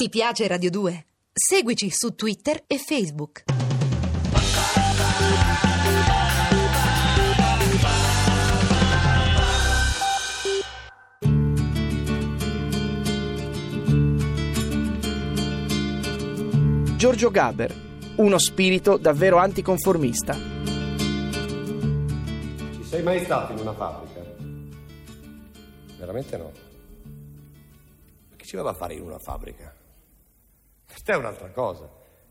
Ti piace Radio 2? Seguici su Twitter e Facebook. Giorgio Gaber, uno spirito davvero anticonformista. Ci sei mai stato in una fabbrica? Veramente no. Ma che ci va a fare in una fabbrica? Per te è un'altra cosa.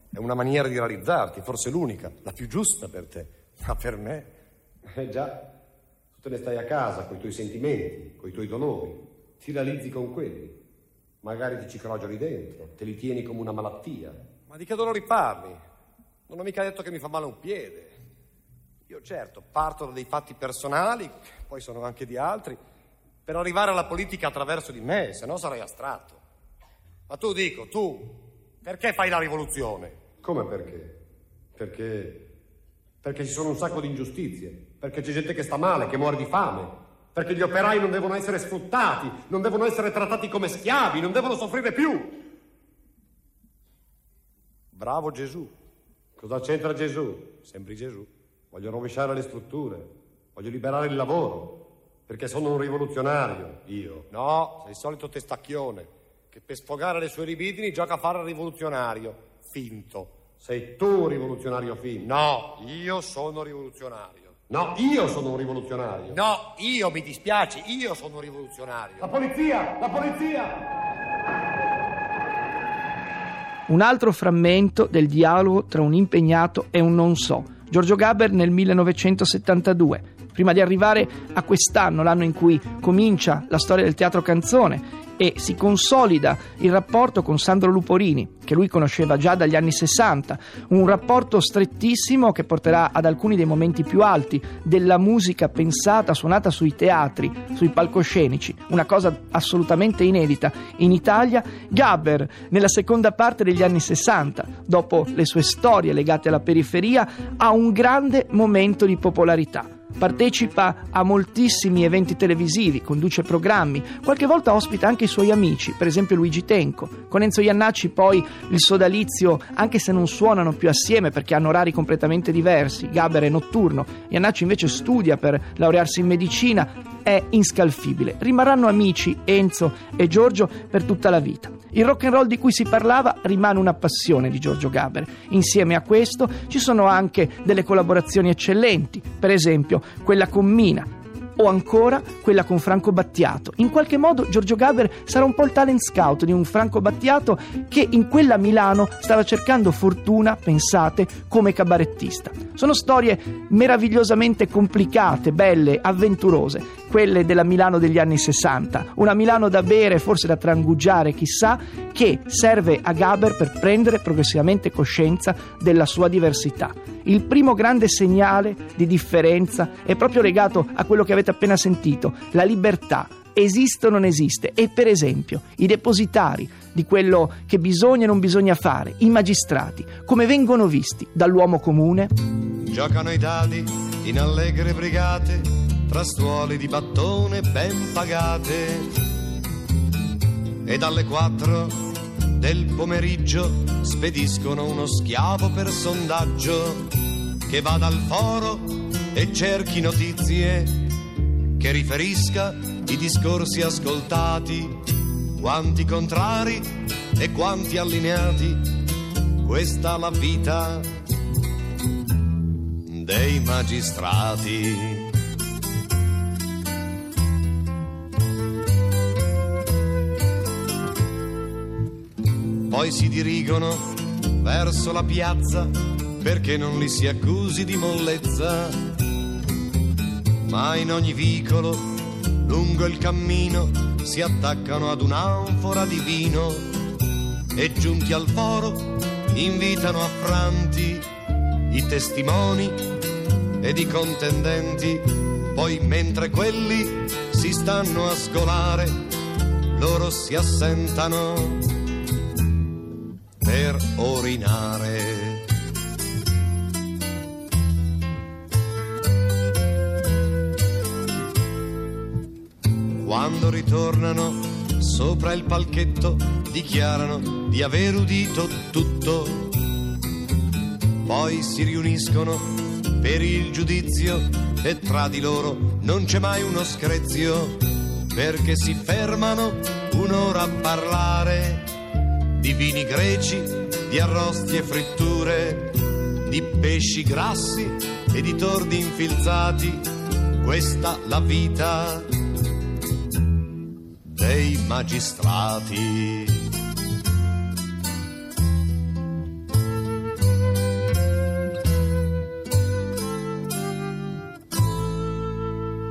È una maniera di realizzarti, forse l'unica, la più giusta per te. Ma per me, eh già, tu te ne stai a casa con i tuoi sentimenti, con i tuoi dolori, ti realizzi con quelli. Magari ti ci crogioli dentro, te li tieni come una malattia. Ma di che dolori parli? Non ho mica detto che mi fa male un piede. Io certo parto da dei fatti personali, poi sono anche di altri, per arrivare alla politica attraverso di me, se no sarei astratto. Ma tu dico, tu, perché fai la rivoluzione? Come perché? Perché. Perché ci sono un sacco di ingiustizie, perché c'è gente che sta male, che muore di fame, perché gli operai non devono essere sfruttati, non devono essere trattati come schiavi, non devono soffrire più. Bravo Gesù. Cosa c'entra Gesù? Sembri Gesù. Voglio rovesciare le strutture, voglio liberare il lavoro, perché sono un rivoluzionario, io. No, sei il solito testacchione che per sfogare le sue libidini gioca a fare il rivoluzionario. Finto. Sei tu un rivoluzionario finto. No, io sono rivoluzionario. No, io sono un rivoluzionario. No, io mi dispiace, io sono un rivoluzionario. La polizia! La polizia! Un altro frammento del dialogo tra un impegnato e un non so. Giorgio Gaber nel 1972, prima di arrivare a quest'anno, l'anno in cui comincia la storia del teatro canzone e si consolida il rapporto con Sandro Luporini, che lui conosceva già dagli anni 60, un rapporto strettissimo che porterà ad alcuni dei momenti più alti della musica pensata, suonata sui teatri, sui palcoscenici, una cosa assolutamente inedita. In Italia. Gabber, nella seconda parte degli anni 60, dopo le sue storie legate alla periferia, ha un grande momento di popolarità partecipa a moltissimi eventi televisivi, conduce programmi, qualche volta ospita anche i suoi amici, per esempio Luigi Tenco. Con Enzo Iannacci poi il sodalizio, anche se non suonano più assieme perché hanno orari completamente diversi, Gaber è notturno, Iannacci invece studia per laurearsi in medicina, è inscalfibile. Rimarranno amici Enzo e Giorgio per tutta la vita. Il rock and roll di cui si parlava rimane una passione di Giorgio Gaber. Insieme a questo ci sono anche delle collaborazioni eccellenti, per esempio quella con Mina, o ancora quella con Franco Battiato. In qualche modo Giorgio Gaber sarà un po' il talent scout di un Franco Battiato che in quella Milano stava cercando fortuna, pensate, come cabarettista. Sono storie meravigliosamente complicate, belle, avventurose, quelle della Milano degli anni 60, una Milano da bere, forse da trangugiare, chissà, che serve a Gaber per prendere progressivamente coscienza della sua diversità. Il primo grande segnale di differenza è proprio legato a quello che avete appena sentito, la libertà. Esiste o non esiste? E per esempio i depositari di quello che bisogna e non bisogna fare, i magistrati, come vengono visti dall'uomo comune? Giocano i dadi in allegre brigate, tra stuoli di battone ben pagate. E dalle quattro del pomeriggio spediscono uno schiavo per sondaggio che va dal foro e cerchi notizie, che riferisca i discorsi ascoltati, quanti contrari e quanti allineati. Questa la vita dei magistrati. Poi si dirigono verso la piazza perché non li si accusi di mollezza. Ma in ogni vicolo, lungo il cammino, si attaccano ad un'anfora di vino e giunti al foro invitano affranti i testimoni ed i contendenti. Poi mentre quelli si stanno a scolare, loro si assentano per orinare. quando ritornano sopra il palchetto dichiarano di aver udito tutto. Poi si riuniscono per il giudizio e tra di loro non c'è mai uno screzio perché si fermano un'ora a parlare di vini greci, di arrosti e fritture, di pesci grassi e di tordi infilzati. Questa la vita dei magistrati.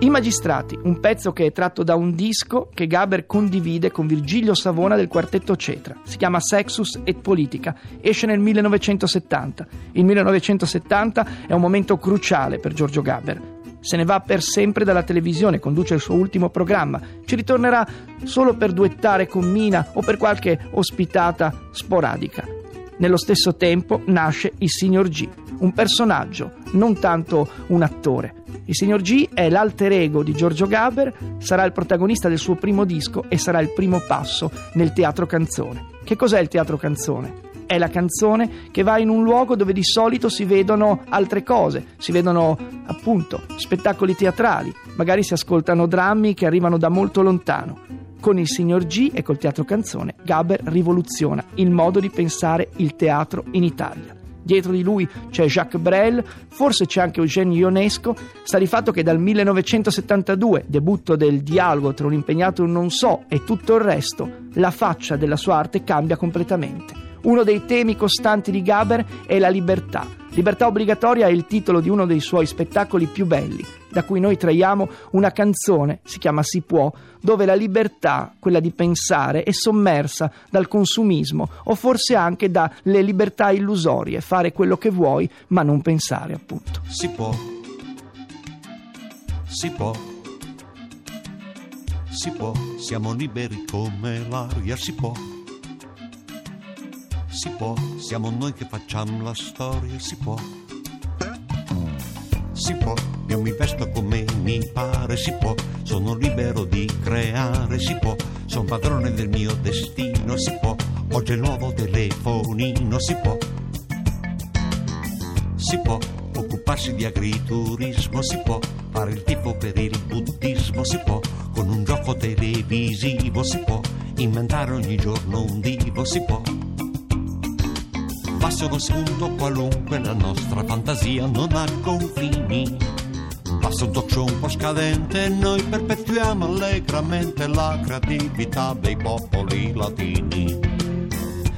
I Magistrati, un pezzo che è tratto da un disco che Gaber condivide con Virgilio Savona del quartetto Cetra. Si chiama Sexus et Politica, esce nel 1970. Il 1970 è un momento cruciale per Giorgio Gaber. Se ne va per sempre dalla televisione, conduce il suo ultimo programma, ci ritornerà solo per duettare con Mina o per qualche ospitata sporadica. Nello stesso tempo nasce il Signor G, un personaggio, non tanto un attore. Il signor G è l'alter ego di Giorgio Gaber, sarà il protagonista del suo primo disco e sarà il primo passo nel teatro canzone. Che cos'è il teatro canzone? È la canzone che va in un luogo dove di solito si vedono altre cose, si vedono appunto spettacoli teatrali, magari si ascoltano drammi che arrivano da molto lontano. Con il signor G e col teatro canzone, Gaber rivoluziona il modo di pensare il teatro in Italia. Dietro di lui c'è Jacques Brel, forse c'è anche Eugène Ionesco. Sta di fatto che dal 1972, debutto del dialogo tra un impegnato non so e tutto il resto, la faccia della sua arte cambia completamente. Uno dei temi costanti di Gaber è la libertà. Libertà obbligatoria è il titolo di uno dei suoi spettacoli più belli, da cui noi traiamo una canzone, si chiama Si può, dove la libertà, quella di pensare, è sommersa dal consumismo o forse anche dalle libertà illusorie, fare quello che vuoi ma non pensare appunto. Si può, si può, si può, siamo liberi come l'aria, si può. Si può, siamo noi che facciamo la storia, si può. Si può, io mi vesto come mi pare, si può, sono libero di creare, si può, sono padrone del mio destino, si può, oggi è il nuovo telefonino, si può. Si può occuparsi di agriturismo, si può fare il tifo per il buddismo, si può con un gioco televisivo, si può inventare ogni giorno un divo, si può Basta uno spunto qualunque, la nostra fantasia non ha confini. Basta un show un po' scadente noi perpetuiamo allegramente la creatività dei popoli latini.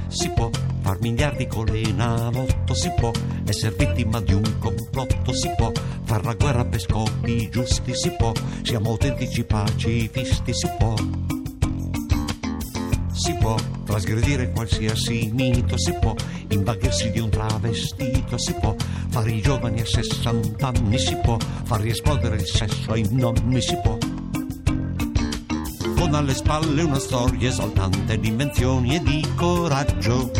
Si può far miliardi con le navotto, si può essere vittima di un complotto, si può far la guerra per scopi giusti, si può, siamo autentici pacifisti, si può si può trasgredire qualsiasi mito, si può invaghersi di un travestito, si può fare i giovani a 60 anni, si può far riesplodere il sesso ai nonni, si può. Con alle spalle una storia esaltante di invenzioni e di coraggio.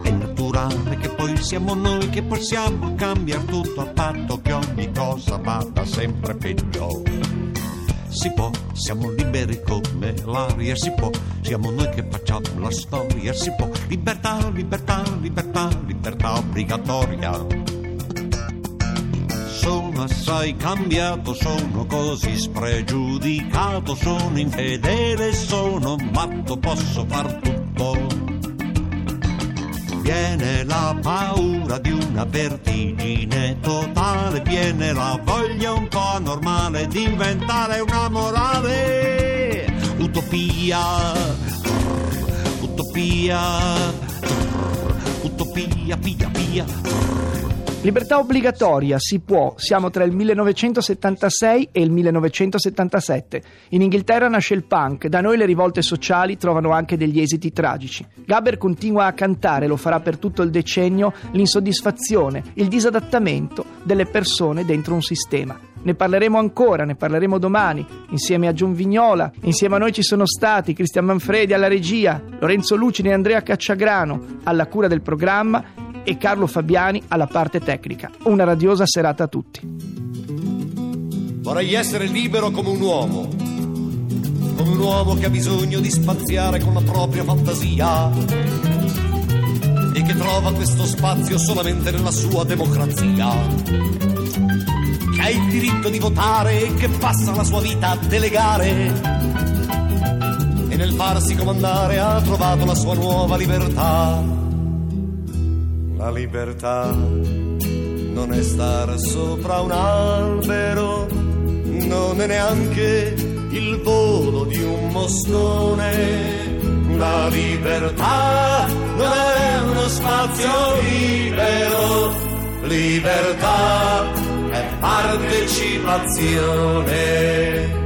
È naturale che poi siamo noi che possiamo cambiare tutto a patto che ogni cosa vada sempre peggio si può, siamo liberi come l'aria, si può, siamo noi che facciamo la storia, si può, libertà, libertà, libertà, libertà obbligatoria. Sono assai cambiato, sono così spregiudicato, sono infedele, sono matto, posso far tutto viene la paura di una vertigine totale, viene la voglia un po' anormale di inventare una morale. Utopia, utopia, utopia, pia, pia. Libertà obbligatoria, si può, siamo tra il 1976 e il 1977. In Inghilterra nasce il punk, da noi le rivolte sociali trovano anche degli esiti tragici. Gaber continua a cantare, lo farà per tutto il decennio, l'insoddisfazione, il disadattamento delle persone dentro un sistema. Ne parleremo ancora, ne parleremo domani, insieme a Gion Vignola, insieme a noi ci sono stati Cristian Manfredi alla regia, Lorenzo Lucini e Andrea Cacciagrano alla cura del programma e Carlo Fabiani alla parte tecnica. Una radiosa serata a tutti. Vorrei essere libero come un uomo, come un uomo che ha bisogno di spaziare con la propria fantasia e che trova questo spazio solamente nella sua democrazia. Che ha il diritto di votare e che passa la sua vita a delegare. E nel farsi comandare ha trovato la sua nuova libertà. La libertà non è stare sopra un albero, non è neanche il volo di un moscone. La libertà non è uno spazio libero, libertà è partecipazione.